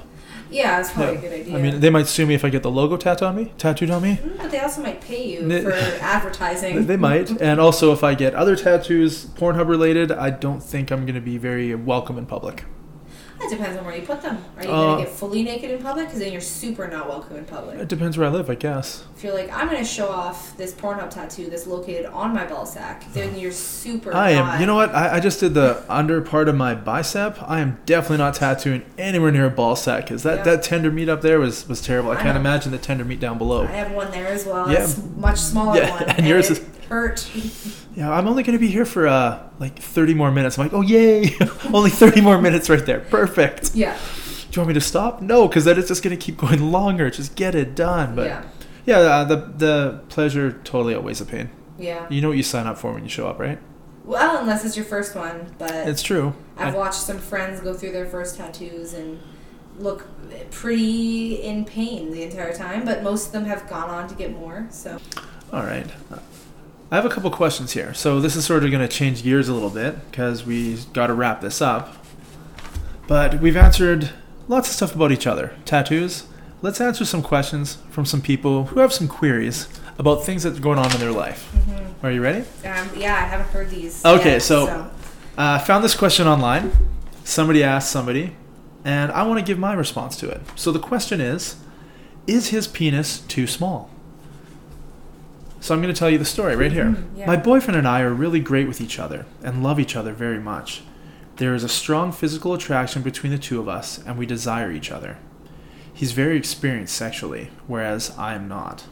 Yeah, it's probably Yeah. a good idea. I mean, they might sue me if I get the logo tattooed on me. Tattooed on me. Mm, but they also might pay you They- for advertising. They might, and also if I get other tattoos Pornhub related, I don't think I'm going to be very welcome in public. That depends on where you put them. Are you Uh, gonna get fully naked in public? Because then you're super not welcome in public. It depends where I live, I guess. If you're like, I'm gonna show off this Pornhub tattoo that's located on my ball sack, then you're super. I am. not- You know what? I, I just did the under part of my bicep. I am definitely not tattooing anywhere near a ball sack because that, Yeah. that tender meat up there was, was terrible. I I can't know. imagine the tender meat down below. I have one there as well. Yeah. It's much smaller Yeah, one. and yours it is- hurt. Yeah, I'm only going to be here for uh, like 30 more minutes. I'm like, oh, yay! only 30 more minutes right there. Perfect. Yeah. Do you want me to stop? No, because then it's just going to keep going longer. Just get it done. But yeah. yeah, uh, the the pleasure totally outweighs the pain. Yeah. You know what you sign up for when you show up, right? Well, unless it's your first one, but It's true. I've I- watched some friends go through their first tattoos and look pretty in pain the entire time, but most of them have gone on to get more. So All right. I have a couple questions here. So this is sort of going to change gears a little bit because we got to wrap this up. But we've answered lots of stuff about each other. Tattoos. Let's answer some questions from some people who have some queries about things that are going on in their life. Are you ready? um, yeah, I haven't heard these. Okay, yet, so- Uh, I found this question online. Somebody asked somebody, and I want to give my response to it. So the question is Is his penis too small? So I'm going to tell you the story right here. Mhm, yeah. My boyfriend and I are really great with each other and love each other very much. There is a strong physical attraction between the two of us, and we desire each other. He's very experienced sexually, whereas I am not.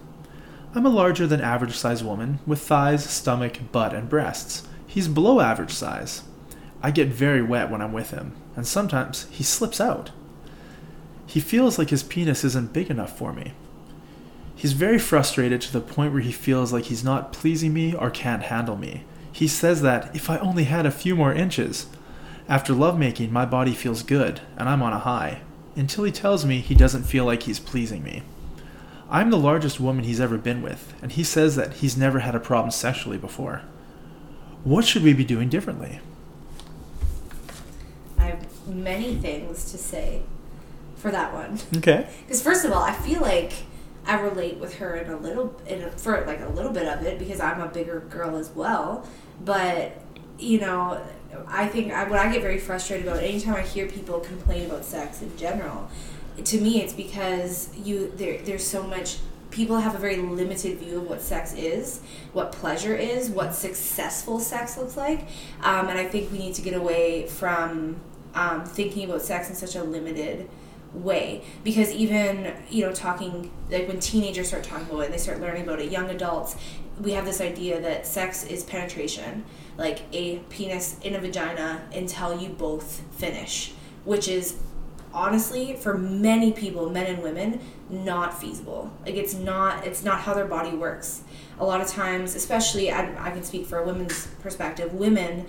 I'm a larger than average size woman with thighs, stomach, butt, and breasts. He's below average size. I get very wet when I'm with him, and sometimes he slips out. He feels like his penis isn't big enough for me. He's very frustrated to the point where he feels like he's not pleasing me or can't handle me. He says that if I only had a few more inches. After lovemaking, my body feels good, and I'm on a high, until he tells me he doesn't feel like he's pleasing me. I'm the largest woman he's ever been with, and he says that he's never had a problem sexually before. What should we be doing differently? I have many things to say for that one. Okay. Because first of all, I feel like I relate with her in a little, in a, for like a little bit of it because I'm a bigger girl as well. But you know, I think I, what I get very frustrated about anytime I hear people complain about sex in general, to me it's because you there there's so much people have a very limited view of what sex is, what pleasure is, what successful sex looks like, um, and I think we need to get away from um, thinking about sex in such a limited way. Because even you know talking like when teenagers start talking about it and they start learning about it young adults we have this idea that sex is penetration. Like a penis in a vagina until you both finish which is honestly for many people men and women not feasible. Like it's not it's not how their body works. A lot of times especially i, I can speak for a woman's perspective women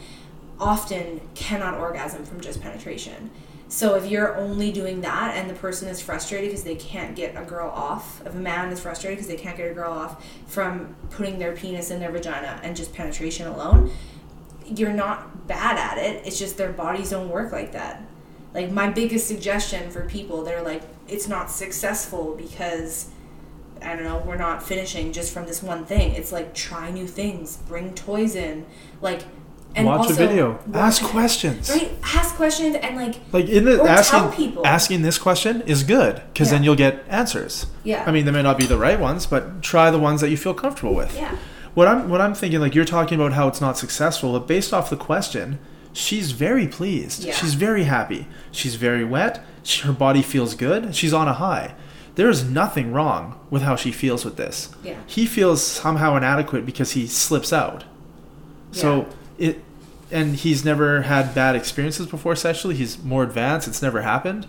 often cannot orgasm from just penetration so if you're only doing that and the person is frustrated because they can't get a girl off, if a man is frustrated because they can't get a girl off from putting their penis in their vagina and just penetration alone, you're not bad at it. It's just their bodies don't work like that. Like my biggest suggestion for people, they're like, it's not successful because I don't know, we're not finishing just from this one thing. It's like try new things, bring toys in, like and watch also, a video, watch ask questions. Right? Ask questions and like Like in the Or tell asking people. asking this question is good because then you'll get answers. Yeah. I mean, they may not be the right ones, but try the ones that you feel comfortable with. yeah. What I'm what I'm thinking, like you're talking about how it's not successful, but based off the question, she's very pleased. Yeah. She's very happy. She's very wet. She, her body feels good. She's on a high. There is nothing wrong with how she feels with this. Yeah. He feels somehow inadequate because he slips out. So it, and he's never had bad experiences before sexually. He's more advanced. It's never happened.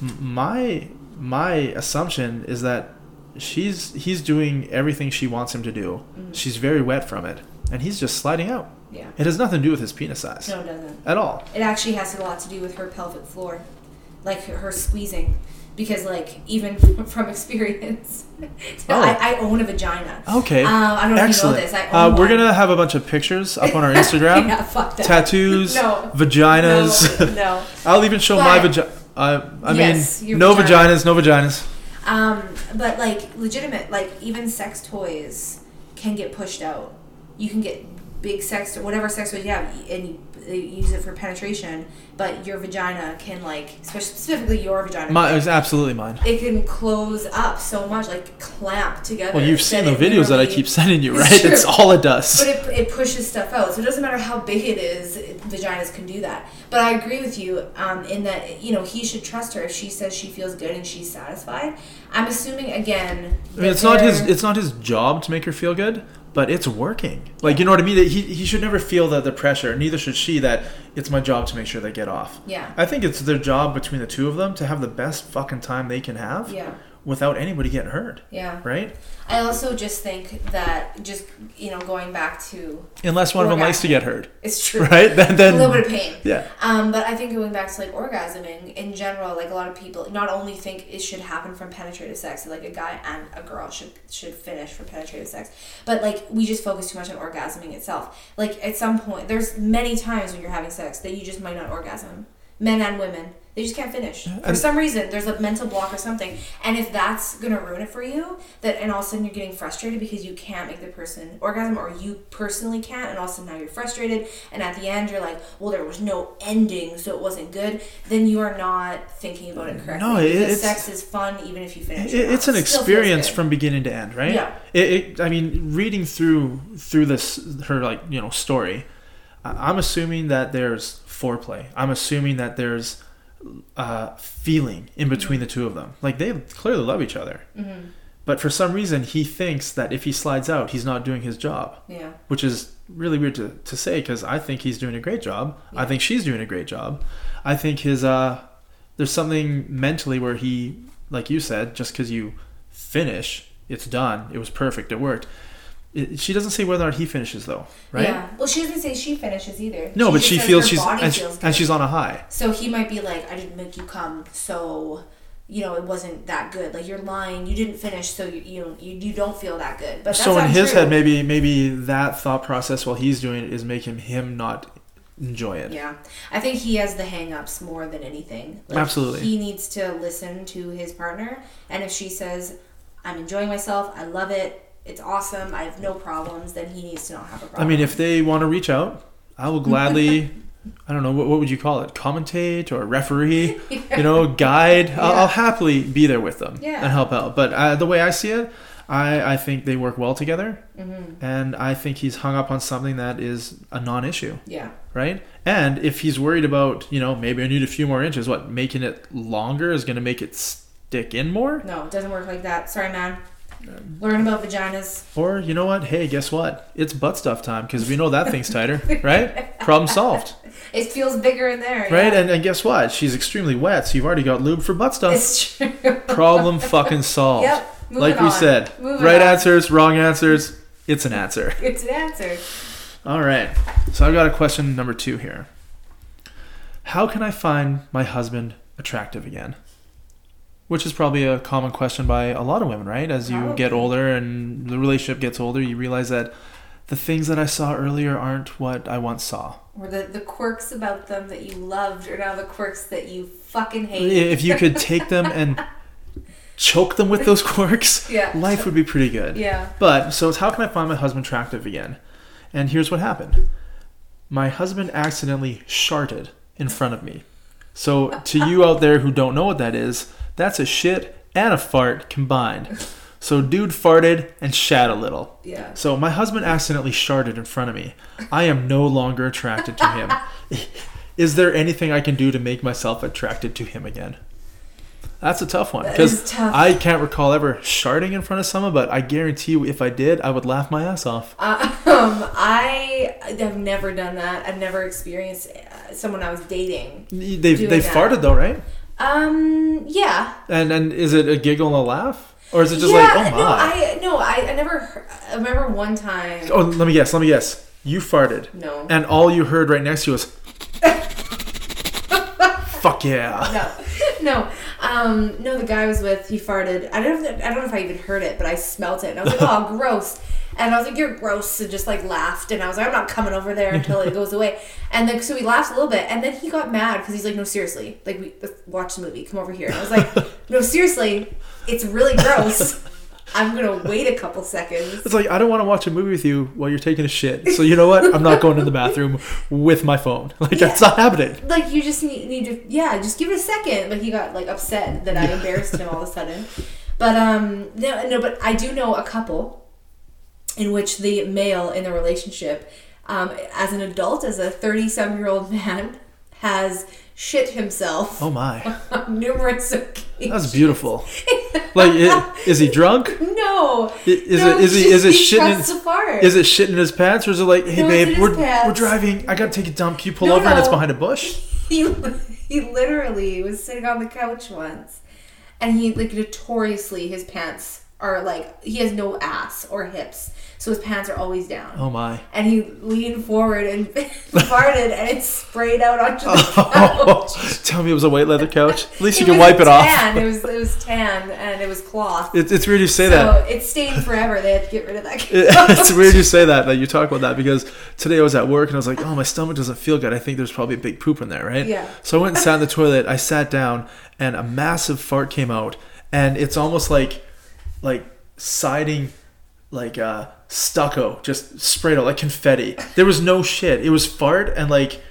My my assumption is that she's he's doing everything she wants him to do. Mm. She's very wet from it, and he's just sliding out. Yeah. It has nothing to do with his penis size No, it doesn't. at all. It actually has a lot to do with her pelvic floor, like her squeezing, because like even from experience, Oh. I, I own a vagina. Okay, Um, I don't know excellent. if you know this. I own uh, we're gonna have a bunch of pictures up on our Instagram. yeah, fuck that. Tattoos, No. vaginas. No, no. I'll even show my vagina. Uh, I Yes, mean, no vagina. vaginas, no vaginas. Um, but like legitimate, like even sex toys can get pushed out. You can get big sex, whatever sex toys you have, and you, you use it for penetration. But your vagina can like, specifically your vagina, My, it was absolutely mine. it can close up so much, like clamp together. Well, you've seen the videos that I keep sending you, right? true. That's all it does. But it, it pushes stuff out. So it doesn't matter how big it is, vaginas can do that. But I agree with you um, in that, you know, he should trust her if she says she feels good and she's satisfied. I'm assuming, again. I mean, it's not his. It's not his job to make her feel good, but it's working. Like you know what I mean. He he should never feel the the pressure. Neither should she. That it's my job to make sure they get off. Yeah. I think it's their job between the two of them to have the best fucking time they can have Yeah. Without anybody getting hurt. Yeah. Right? I also just think that, just, you know, going back to. Unless one of them likes to get hurt, It's true. right? Then then a little bit of pain. yeah. Um, but I think going back to like orgasming in general, like a lot of people not only think it should happen from penetrative sex, like a guy and a girl should should finish from penetrative sex, but like we just focus too much on orgasming itself. Like at some point, there's many times when you're having sex that you just might not orgasm, men and women. They just can't finish for and- some reason. There's a mental block or something, and if that's gonna ruin it for you, that and all of a sudden you're getting frustrated because you can't make the person orgasm, or you personally can't, and all of a sudden now you're frustrated, and at the end you're like, well, there was no ending, so it wasn't good. Then you are not thinking about it correctly. No, it- it's- sex is fun even if you finish. It, it's an It still feels experience from beginning to end, right? Yeah. It, it, I mean, reading through through this her like you know story, I'm assuming that there's foreplay. I'm assuming that there's uh, feeling in between the two of them. Like they clearly love each other, Mhm. but for some reason he thinks that if he slides out, he's not doing his job, Yeah. which is really weird to, to say because I think he's doing a great job. I think she's doing a great job. I think his uh, there's something mentally where he, like you said, just because you finish, it's done. It was perfect. It worked. It, she doesn't say whether or not he finishes though, right? Yeah. Well, she doesn't say she finishes either. No, but she feels she's and, feels and she's on a high. So he might be like, I didn't make you come, so you know it wasn't that good. Like you're lying, you didn't finish, so you you don't, you, you don't feel that good. But that's so in his true. head, maybe maybe that thought process while he's doing it is making him not enjoy it. Yeah, I think he has the hang-ups more than anything. Like, Absolutely. he needs to listen to his partner, and if she says, "I'm enjoying myself, I love it, it's awesome, I have no problems," then he needs to not have a problem. I mean, if they want to reach out, I will gladly I don't know what, what would you call it, commentate or referee, you know, guide. I'll, I'll happily be there with them Yeah. and help out. But uh, the way I see it, I, I think they work well together, Mm-hmm. and I think he's hung up on something that is a non-issue, Yeah. right? And if he's worried about, you know, maybe I need a few more inches, what making it longer is going to make it stick in more, No, it doesn't work like that. Sorry, man. Learn about vaginas. or you know what? Hey, guess what? It's butt stuff time because we know that thing's tighter, right? Problem solved. It feels bigger in there. Right, yeah. and, and guess what? She's extremely wet, so you've already got lube for butt stuff. it's true. Problem fucking solved. Yep. Moving like we on. said, Moving right on. answers, wrong answers. It's an answer. It's an answer. All right. So I've got a question number two here. How can I find my husband attractive again? Which is probably a common question by a lot of women, right? As you get older and the relationship gets older, you realize that the things that I saw earlier aren't what I once saw. Or the, the quirks about them that you loved are now the quirks that you fucking hate. If you could take them and choke them with those quirks, Yeah. life would be pretty good. Yeah. But so it's how can I find my husband attractive again? And here's what happened. My husband accidentally sharted in front of me. So to you out there who don't know what that is, that's a shit and a fart combined. So dude farted and shat a little. Yeah. So my husband accidentally sharted in front of me. I am no longer attracted to him. Is there anything I can do to make myself attracted to him again? That's a tough one That because tough. I can't recall ever sharting in front of someone, but I guarantee you, if I did, I would laugh my ass off. Um, I have never done that. I've never experienced uh, someone I was dating. Doing they farted though, right? Um, yeah. And and is it a giggle and a laugh, or is it just yeah, like, oh my? no, I no, I, I never. heard- I remember one time. oh, let me guess. Let me guess. You farted, No, and all you heard right next to you was, "Fuck yeah!" no, no. Um, no, the guy I was with, he farted. I don't know. If, I don't know if I even heard it, but I smelt it, and I was like, "Oh, gross." And I was like, "You're gross," and just like laughed, and I was like, "I'm not coming over there until it goes away." And then so we laughed a little bit, and then he got mad because he's like, "No, seriously, like we watch the movie. Come over here." And I was like, "No, seriously, it's really gross. I'm gonna wait a couple seconds." It's like I don't want to watch a movie with you while you're taking a shit. So you know what? I'm not going to the bathroom with my phone. Like that's not happening. like you just need, need to yeah just give it a second but he got like upset that i embarrassed him all of a sudden but um no no but i do know a couple in which the male in the relationship um, as an adult as a 37 year old man has shit himself Oh my, on numerous occasions that's beautiful. Like, i- is he drunk? no Is no, it is he is it shitting? In, is it shitting in his pants, or is it like, hey No, babe, we're we're driving. I gotta take a dump. Can you pull No, over? And it's behind a bush. he he literally was sitting on the couch once and he like notoriously his pants are like he has no ass or hips so his pants are always down Oh my. and he leaned forward and farted and it sprayed out onto the Oh, couch tell me it was a white leather couch. At least you can wipe it off. tan. it was it was tan and it was cloth It's, it's weird you say so that. it stayed forever they had to get rid of that couch. it's weird you say that. That you talk about that because today I was at work and I was like, oh, my stomach doesn't feel good. I think there's probably a big poop in there, right? Yeah. So I went and sat in the toilet. I sat down and a massive fart came out, and it's almost like, like siding, like uh, stucco, just sprayed out like confetti. There was no shit. It was fart and like.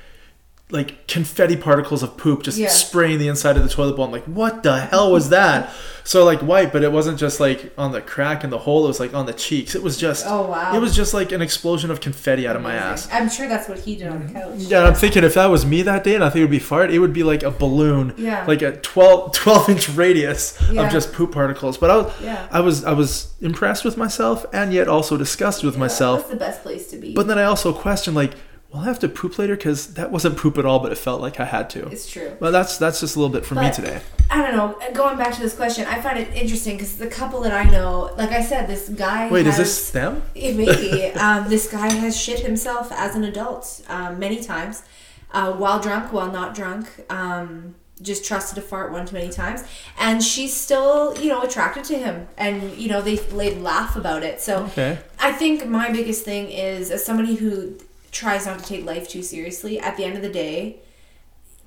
Like confetti particles of poop just Yeah. spraying the inside of the toilet bowl. I'm like, what the hell was that? So like white, but it wasn't just like on the crack in the hole. It was like on the cheeks. It was just Oh, wow. It was just like an explosion of confetti out of my ass. i'm sure that's what he did on the couch Yeah, and I'm thinking if that was me that day and I think it would be fart, it would be like a balloon, Yeah. like a 12, 12 inch radius Yeah. of just poop particles. But I was, Yeah. I was, I was impressed with myself and yet also disgusted with myself. that's the best place to be But then I also questioned like, will I have to poop later? Because that wasn't poop at all, but it felt like I had to. it's true Well, that's that's just a little bit for me today. I don't know. Going back to this question, I find it interesting because the couple that I know, like I said, this guy. Wait, has, is this them? It may be. um, this guy has shit himself as an adult um, many times, uh, while drunk, while not drunk. Um, just trusted to fart one too many times, and she's still, you know, attracted to him, and you know they they laugh about it. So Okay. I think my biggest thing is as somebody who tries not to take life too seriously, at the end of the day,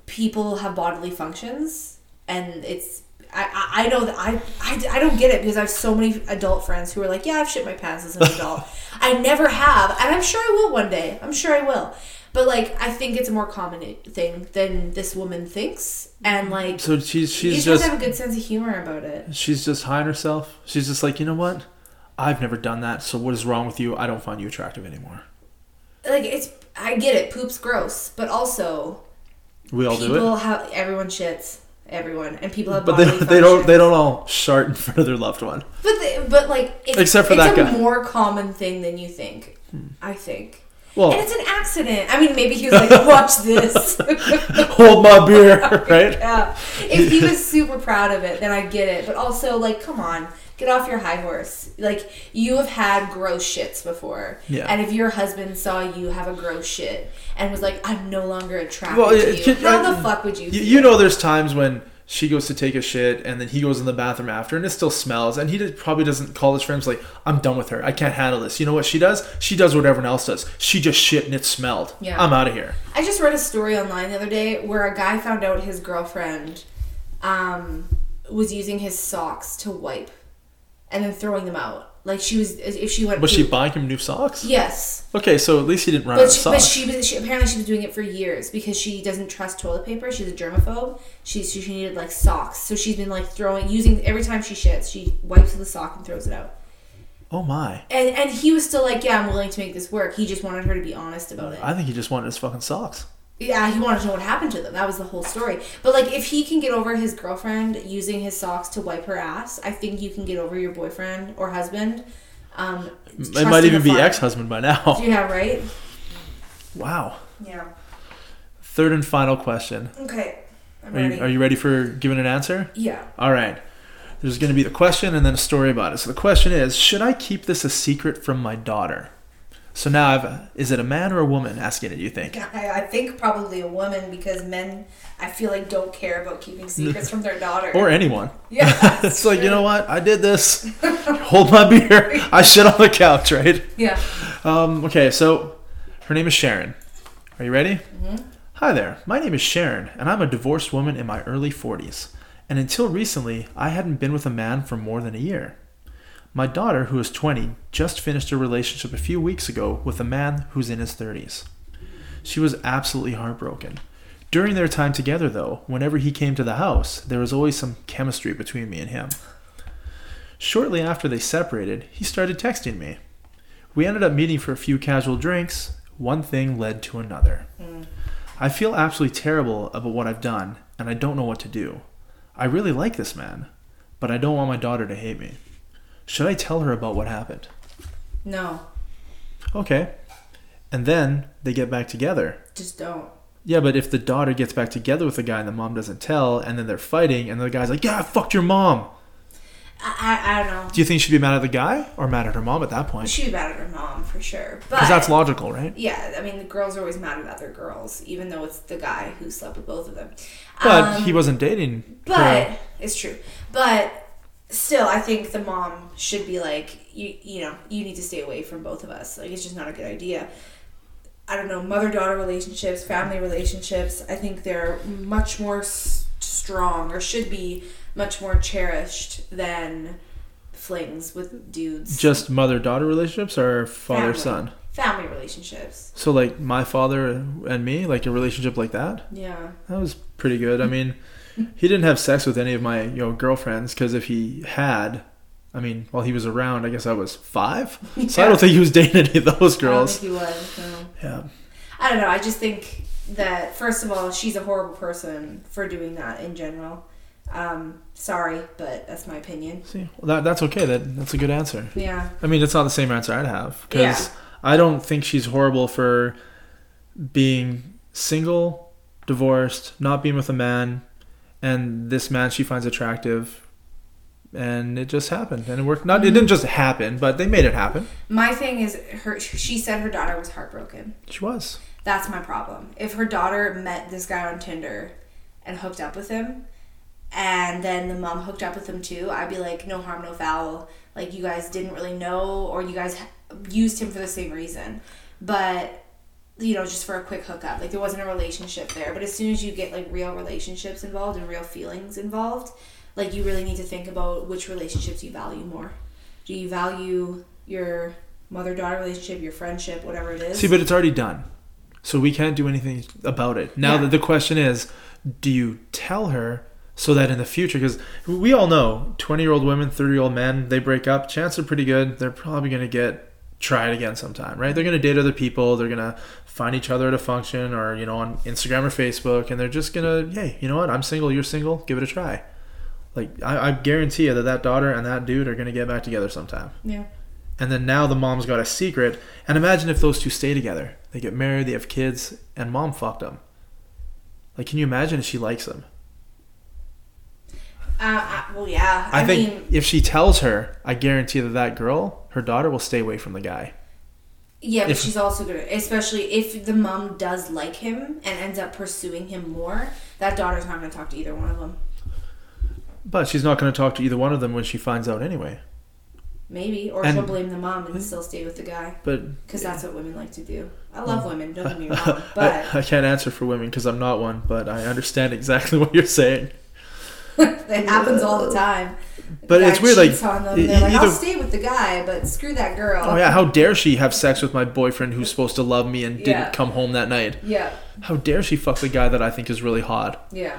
people have bodily functions and it's I, I I know that I, I, I don't get it because I have so many adult friends who are like, yeah, I've shit my pants as an adult. I never have, and I'm sure I will one day. I'm sure I will. But like, I think it's a more common thing than this woman thinks, and like, So she's she's just have just have a good sense of humor about it. she's just high on herself. She's just like, you know what? I've never done that. So what is wrong with you? I don't find you attractive anymore. Like, it's I get it, poop's gross, but also We all do it. people have everyone shits. Everyone and people have But they, they don't they don't all shart in front of their loved one. But they, but like it's, Except for it's that a guy. Hmm. more common thing than you think. I think. Well, and it's an accident. I mean, maybe he was like, "Watch this." hold my beer, right? yeah. If he was super proud of it, then I get it. But also, like, come on, get off your high horse. Like, you have had gross shits before. Yeah. And if your husband saw you have a gross shit and was like, "I'm no longer attracted Well, to you," how I- the fuck would you? You, you know, there's times when she goes to take a shit and then he goes in the bathroom after and it still smells and he did, probably doesn't call his friends like i'm done with her i can't handle this you know what she does she does what everyone else does she just shit and it smelled Yeah. i'm out of here I just read a story online the other day where a guy found out his girlfriend um, was using his socks to wipe and then throwing them out. Like she was, if she went. was she buying him new socks Yes, okay so at least he didn't run out but of she, but she was. She, apparently, she was doing it for years because she doesn't trust toilet paper. She's a germaphobe. She so she needed like socks, so she's been like throwing using every time she shits, she wipes the sock and throws it out. oh my And and he was still like, yeah, I'm willing to make this work. He just wanted her to be honest about it. i think he just wanted his fucking socks Yeah, he wanted to know what happened to them. That was the whole story. But like, if he can get over his girlfriend using his socks to wipe her ass, I think you can get over your boyfriend or husband. Um, it might even be ex-husband by now Yeah, right. wow Yeah. third and final question Okay. I'm are ready. you, are you ready for giving an answer yeah. All right. There's going to be the question and then a story about it. So the question is, should I keep this a secret from my daughter? So now I've is it a man or a woman asking it, you think? I, I think probably a woman because men, I feel like, don't care about keeping secrets from their daughter. Or anyone. yeah, It's like, you know what? I did this. Hold my beer. I shit on the couch, right? Yeah. Um, okay, so her name is Sharon. Are you ready? Hi there. My name is Sharon, and I'm a divorced woman in my early 40s. And until recently, I hadn't been with a man for more than a year. My daughter, who is 20, just finished a relationship a few weeks ago with a man who's in his 30s. She was absolutely heartbroken. During their time together, though, whenever he came to the house, there was always some chemistry between me and him. Shortly after they separated, he started texting me. We ended up meeting for a few casual drinks. One thing led to another. Mm. I feel absolutely terrible about what I've done, and I don't know what to do. I really like this man, but I don't want my daughter to hate me. Should I tell her about what happened? No, Okay. And then they get back together. just don't. Yeah, but if the daughter gets back together with the guy and the mom doesn't tell, and then they're fighting, and the guy's like, Yeah, I fucked your mom. I, I, I don't know. Do you think she'd be mad at the guy or mad at her mom at that point? She'd be mad at her mom for sure. But Because that's logical, right? Yeah, I mean, the girls are always mad at other girls, even though it's the guy who slept with both of them. But Um, he wasn't dating But her. it's true. But still, I think the mom should be like, you, you know, you need to stay away from both of us. Like, it's just not a good idea. I don't know, mother daughter relationships, family relationships. I think they're much more s- strong, or should be much more cherished than flings with dudes. Just mother daughter relationships or father son? family relationships. So, like my father and me, like a relationship like that? Yeah. That was pretty good. I mean, he didn't have sex with any of my you know girlfriends because if he had, I mean, while he was around, I guess I was five. So I don't think he was dating any of those I don't girls. think he was. No. Yeah. I don't know. I just think that first of all, she's a horrible person for doing that in general. Um, sorry, but that's my opinion. See, well, that that's okay. That that's a good answer. Yeah. I mean, it's not the same answer I'd have because Yeah. I don't think she's horrible for being single, divorced, not being with a man, and this man she finds attractive, and it just happened, and it worked. Not it didn't mm-hmm. just happen, but they made it happen. My thing is, her. She said her daughter was heartbroken. She was. That's my problem. If her daughter met this guy on Tinder and hooked up with him, and then the mom hooked up with him too, I'd be like, no harm, no foul. Like you guys didn't really know, or you guys used him for the same reason, but you know, just for a quick hookup. Like there wasn't a relationship there. But as soon as you get like real relationships involved and real feelings involved, like you really need to think about which relationships you value more. Do you value your mother daughter relationship, your friendship, whatever it is? See, but it's already done. So we can't do anything about it. Now Yeah. that the question is, do you tell her so that in the future, because we all know 20 year old women, 30 year old men, they break up, chances are pretty good. They're probably going to get tried again sometime, right? They're going to date other people. They're going to find each other at a function or, you know, on Instagram or Facebook. And they're just to, hey, you know what? I'm single. You're single. Give it a try. Like, I, I guarantee you that that daughter and that dude are to get back together sometime. Yeah. And then now the mom's got a secret. And imagine if those two stay together. They get married, they have kids, and mom fucked them. Like, can you imagine if she likes him? Uh, uh, well, yeah. I, I, think mean, if she tells her, I guarantee that that girl, her daughter, will stay away from the guy. Yeah, but if- she's also gonna, especially if the mom does like him and ends up pursuing him more. That daughter's not gonna talk to either one of them. But she's not going to talk to either one of them when she finds out anyway. Maybe, or And- she'll blame the mom and still stay with the guy But because that's what women like to do. I love Oh. women. Don't get me wrong, but I, I can't answer for women because I'm not one, but I understand exactly what you're saying. it happens all the time. But it's weird, like, on them. They're like, either- I'll stay with the guy, but screw that girl. Oh yeah, how dare she have sex with my boyfriend who's supposed to love me and didn't Yeah. come home that night? Yeah, How dare she fuck the guy that I think is really hot? yeah.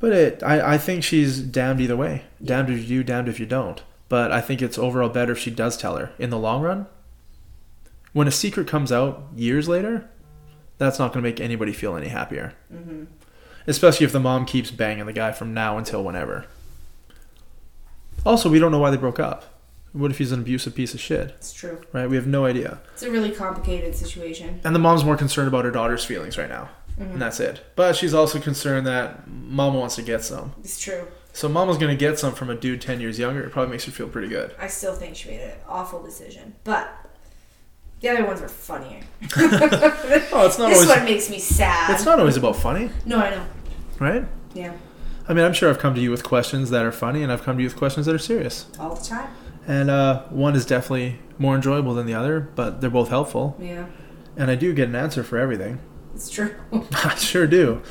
But it, I, I think she's damned either way. Damned if you do, damned if you don't. But I think it's overall better if she does tell her in the long run. When a secret comes out years later, that's not going to make anybody feel any happier. hmm Especially if the mom keeps banging the guy from now until whenever. Also, we don't know why they broke up. What if he's an abusive piece of shit? It's true. Right? We have no idea. It's a really complicated situation. And the mom's more concerned about her daughter's feelings right now. Mhm. And that's it. But she's also concerned that mama wants to get some. It's true. So mama's going to get some from a dude 10 years younger. It probably makes her feel pretty good. I still think she made an awful decision, but the other ones were funnier. Oh, it's not this always one makes me sad. It's not always about funny, No, I know. right? Yeah, I mean, I'm sure I've come to you with questions that are funny, and I've come to you with questions that are serious. all the time. And uh, one is definitely more enjoyable than the other, but they're both helpful. Yeah, And I do get an answer for everything. it's true. I sure do.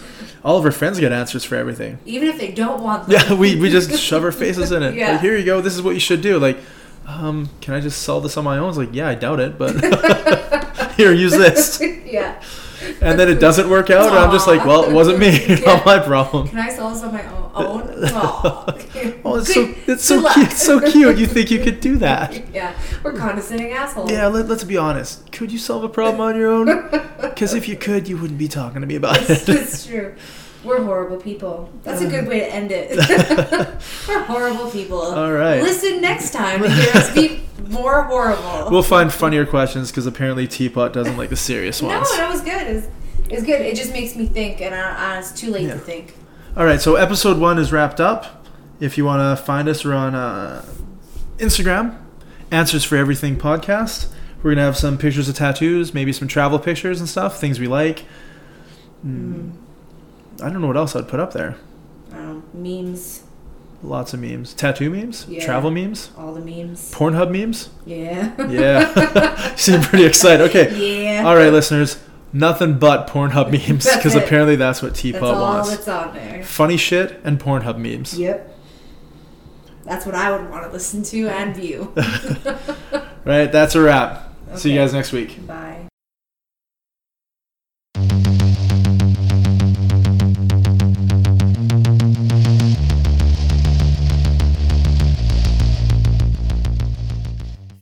All of our friends get answers for everything. Even if they don't want them. Yeah, we, we just shove our faces in it. Yeah. Like, here you go. This is what you should do. Like, um, can I just solve this on my own? It's like, yeah, I doubt it, but here, use this. yeah. And then it doesn't work out, and I'm just like, well, it wasn't me. Not my problem. Can I solve this on my own? Oh, own? Oh, it's so it's so cute. It's so cute. You think you could do that? Yeah, we're condescending assholes. Yeah. Let, let's be honest. Could you solve a problem on your own? Because if you could, you wouldn't be talking to me about It's, it. it's true. We're horrible people. That's a uh. good way to end it. we're horrible people. All right. Listen next time to hear us be more horrible. We'll find funnier questions because apparently Teapot doesn't like the serious ones. no, that was good. It's, it's good. It just makes me think, and I, I, it's too late Yeah. to think. All right, so episode one is wrapped up. If you want to find us, we're on uh, Instagram, Answers for Everything podcast. We're gonna have some pictures of tattoos, maybe some travel pictures and stuff, things we like. Mm, I don't know what else I'd put up there. Um, memes, Lots of memes. Tattoo memes? Yeah. Travel memes? All the memes. Pornhub memes? Yeah. Yeah. Seem pretty excited. Okay. Yeah. All right, listeners. Nothing but Pornhub memes because apparently that's what Teapot that's wants. That's on there. Funny shit and Pornhub memes. Yep. That's what I would want to listen to and view. right, that's a wrap. Okay. See you guys next week. Bye.